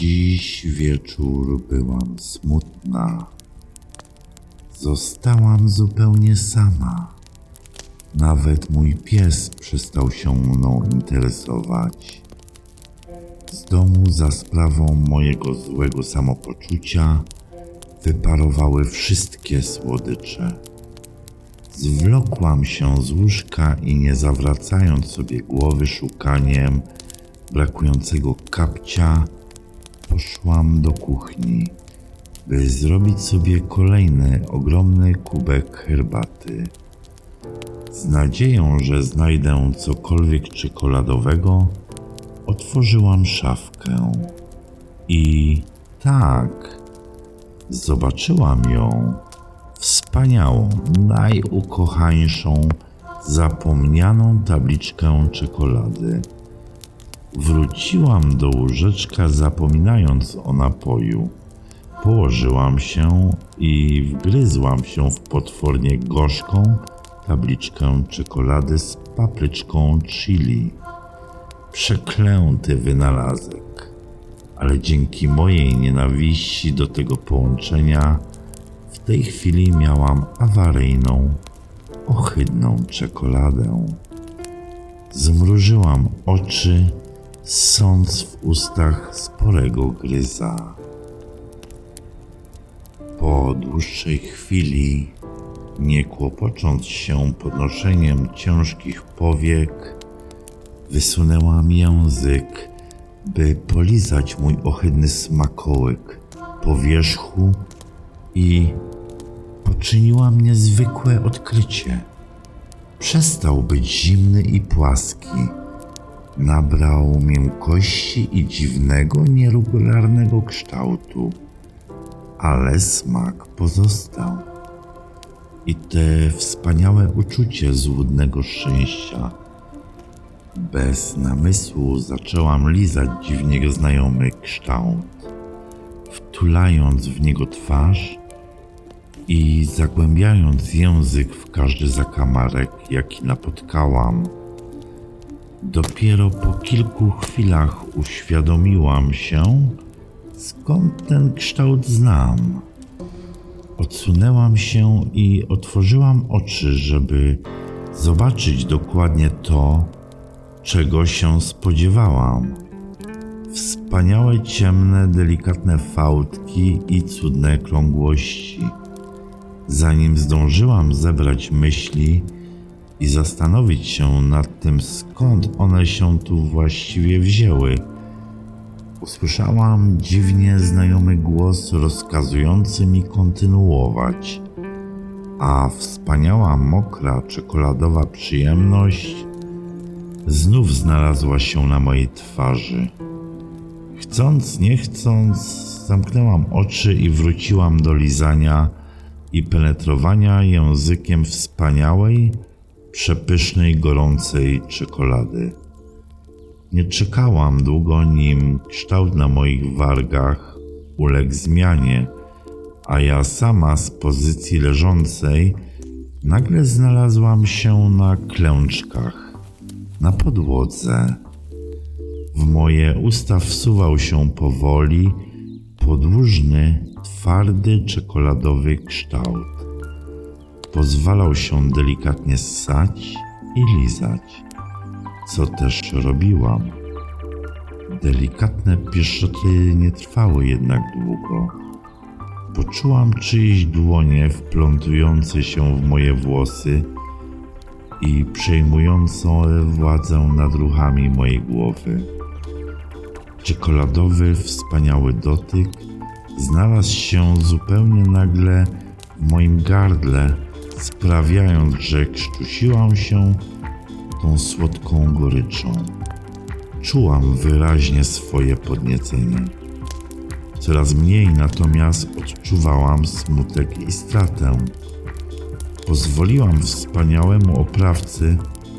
Dziś wieczór byłam smutna. Zostałam zupełnie sama. Nawet mój pies przestał się mną interesować. Z domu za sprawą mojego złego samopoczucia wyparowały wszystkie słodycze. Zwlokłam się z łóżka i nie zawracając sobie głowy szukaniem brakującego kapcia, poszłam do kuchni, by zrobić sobie kolejny ogromny kubek herbaty. Z nadzieją, że znajdę cokolwiek czekoladowego, otworzyłam szafkę i tak, zobaczyłam ją, wspaniałą, najukochańszą, zapomnianą tabliczkę czekolady. Wróciłam do łóżeczka, zapominając o napoju. Położyłam się i wgryzłam się w potwornie gorzką tabliczkę czekolady z papryczką chili. Przeklęty wynalazek, ale dzięki mojej nienawiści do tego połączenia w tej chwili miałam awaryjną, ohydną czekoladę. Zmrużyłam oczy sąc w ustach sporego gryza. Po dłuższej chwili, nie kłopocząc się podnoszeniem ciężkich powiek, wysunęłam język, by polizać mój ohydny smakołyk po wierzchu i poczyniłam niezwykłe odkrycie. Przestał być zimny i płaski nabrał miękkości i dziwnego, nieregularnego kształtu, ale smak pozostał. I te wspaniałe uczucie złudnego szczęścia. Bez namysłu zaczęłam lizać dziwnie znajomy kształt, wtulając w niego twarz i zagłębiając język w każdy zakamarek, jaki napotkałam Dopiero po kilku chwilach uświadomiłam się, skąd ten kształt znam. Odsunęłam się i otworzyłam oczy, żeby zobaczyć dokładnie to, czego się spodziewałam. Wspaniałe, ciemne, delikatne fałdki i cudne krągłości. Zanim zdążyłam zebrać myśli, i zastanowić się nad tym, skąd one się tu właściwie wzięły. Usłyszałam dziwnie znajomy głos rozkazujący mi kontynuować, a wspaniała, mokra, czekoladowa przyjemność znów znalazła się na mojej twarzy. Chcąc, nie chcąc, zamknęłam oczy i wróciłam do lizania i penetrowania językiem wspaniałej, przepysznej, gorącej czekolady. Nie czekałam długo, nim kształt na moich wargach uległ zmianie, a ja sama z pozycji leżącej nagle znalazłam się na klęczkach, na podłodze. W moje usta wsuwał się powoli podłużny, twardy czekoladowy kształt. Pozwalał się delikatnie ssać i lizać, co też robiłam. Delikatne pieszczoty nie trwały jednak długo. Poczułam czyjeś dłonie wplątujące się w moje włosy i przejmującą władzę nad ruchami mojej głowy. Czekoladowy, wspaniały dotyk znalazł się zupełnie nagle w moim gardle, sprawiając, że krztusiłam się tą słodką goryczą. Czułam wyraźnie swoje podniecenie. Coraz mniej natomiast odczuwałam smutek i stratę. Pozwoliłam wspaniałemu oprawcy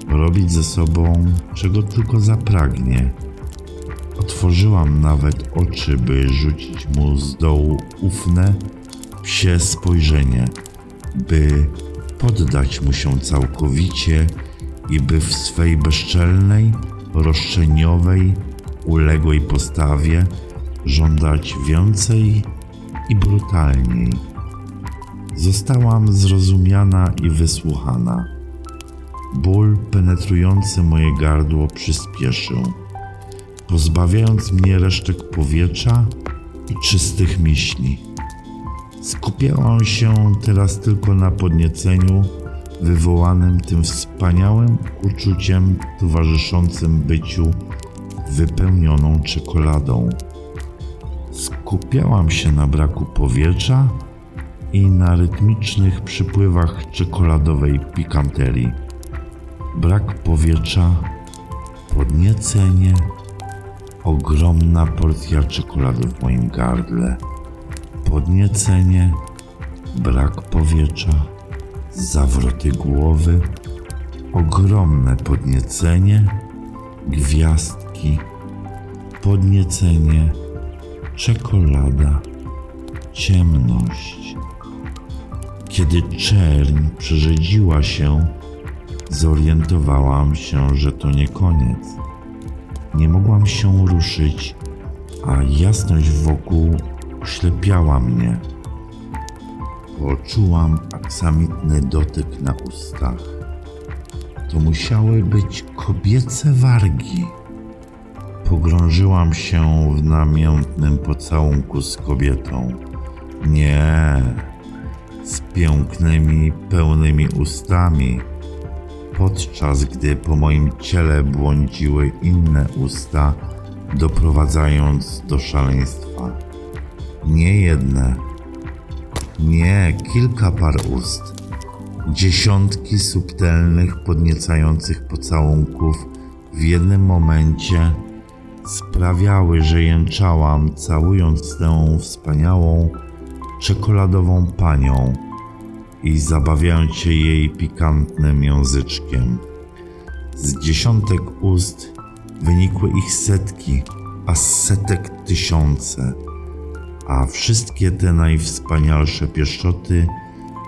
robić ze sobą czego tylko zapragnie. Otworzyłam nawet oczy, by rzucić mu z dołu ufne, psie spojrzenie, by poddać mu się całkowicie i by w swej bezczelnej, roszczeniowej, uległej postawie żądać więcej i brutalniej. Zostałam zrozumiana i wysłuchana. Ból penetrujący moje gardło przyspieszył, pozbawiając mnie resztek powietrza i czystych myśli. Skupiałam się teraz tylko na podnieceniu wywołanym tym wspaniałym uczuciem towarzyszącym byciu wypełnioną czekoladą. Skupiałam się na braku powietrza i na rytmicznych przypływach czekoladowej pikanterii. Brak powietrza, podniecenie, ogromna porcja czekolady w moim gardle, podniecenie, brak powietrza, zawroty głowy, ogromne podniecenie, gwiazdki, podniecenie, czekolada, ciemność. Kiedy czerń przerzedziła się, zorientowałam się, że to nie koniec. Nie mogłam się ruszyć, a jasność wokół oślepiała mnie. Poczułam aksamitny dotyk na ustach. To musiały być kobiece wargi. Pogrążyłam się w namiętnym pocałunku z kobietą. Nie, z pięknymi, pełnymi ustami, podczas gdy po moim ciele błądziły inne usta, doprowadzając do szaleństwa. Nie jedne, nie kilka par ust, dziesiątki subtelnych, podniecających pocałunków w jednym momencie sprawiały, że jęczałam, całując tę wspaniałą, czekoladową panią i zabawiając się jej pikantnym języczkiem. Z dziesiątek ust wynikły ich setki, a z setek tysiące, a wszystkie te najwspanialsze pieszczoty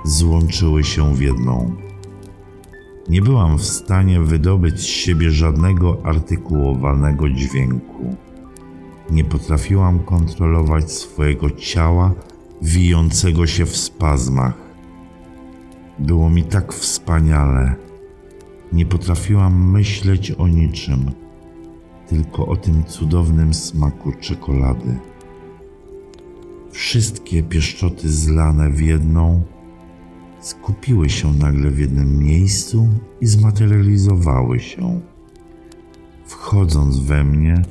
złączyły się w jedną. Nie byłam w stanie wydobyć z siebie żadnego artykułowanego dźwięku. Nie potrafiłam kontrolować swojego ciała wijącego się w spazmach. Było mi tak wspaniale. Nie potrafiłam myśleć o niczym, tylko o tym cudownym smaku czekolady. Wszystkie pieszczoty zlane w jedną skupiły się nagle w jednym miejscu i zmaterializowały się, wchodząc we mnie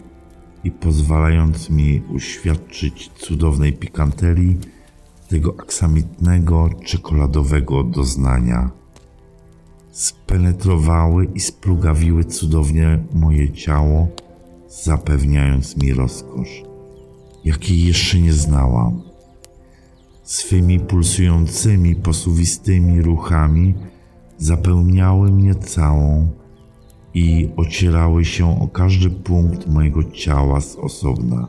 i pozwalając mi uświadczyć cudownej pikanterii tego aksamitnego, czekoladowego doznania. Spenetrowały i splugawiły cudownie moje ciało, zapewniając mi rozkosz, jakiej jeszcze nie znałam. Swymi pulsującymi, posuwistymi ruchami zapełniały mnie całą i ocierały się o każdy punkt mojego ciała z osobna,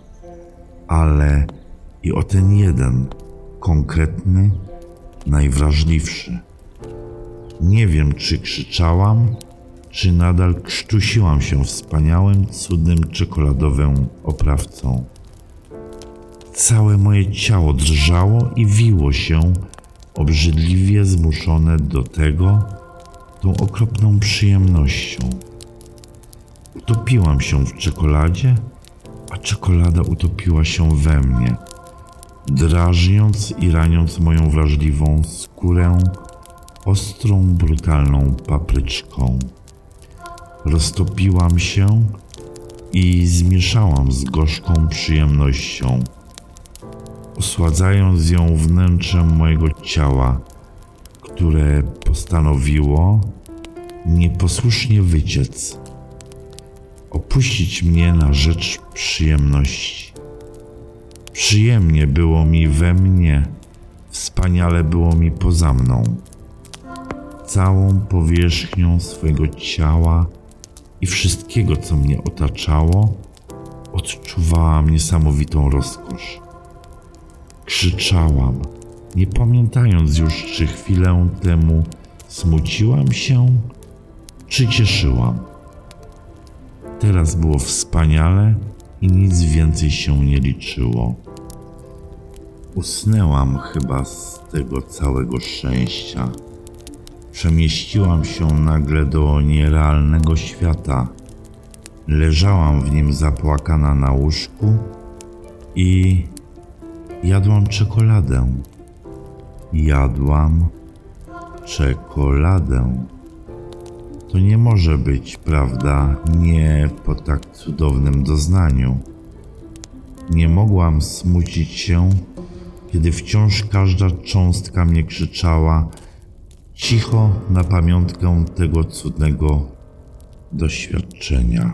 ale i o ten jeden, konkretny, najwrażliwszy. Nie wiem, czy krzyczałam, czy nadal krztusiłam się wspaniałym, cudnym czekoladowym oprawcą. Całe moje ciało drżało i wiło się obrzydliwie zmuszone do tego tą okropną przyjemnością. Utopiłam się w czekoladzie, a czekolada utopiła się we mnie, drażniąc i raniąc moją wrażliwą skórę ostrą, brutalną papryczką. Roztopiłam się i zmieszałam z gorzką przyjemnością, osładzając ją wnętrzem mojego ciała, które postanowiło nieposłusznie wyciec, opuścić mnie na rzecz przyjemności. Przyjemnie było mi we mnie, wspaniale było mi poza mną. Całą powierzchnią swojego ciała i wszystkiego, co mnie otaczało, odczuwałam niesamowitą rozkosz. Krzyczałam, nie pamiętając już, czy chwilę temu smuciłam się, czy cieszyłam. Teraz było wspaniale i nic więcej się nie liczyło. Usnęłam chyba z tego całego szczęścia. Przemieściłam się nagle do nierealnego świata. Leżałam w nim zapłakana na łóżku i jadłam czekoladę. Jadłam czekoladę. To nie może być prawda, nie po tak cudownym doznaniu. Nie mogłam smucić się, kiedy wciąż każda cząstka mnie krzyczała cicho na pamiątkę tego cudnego doświadczenia.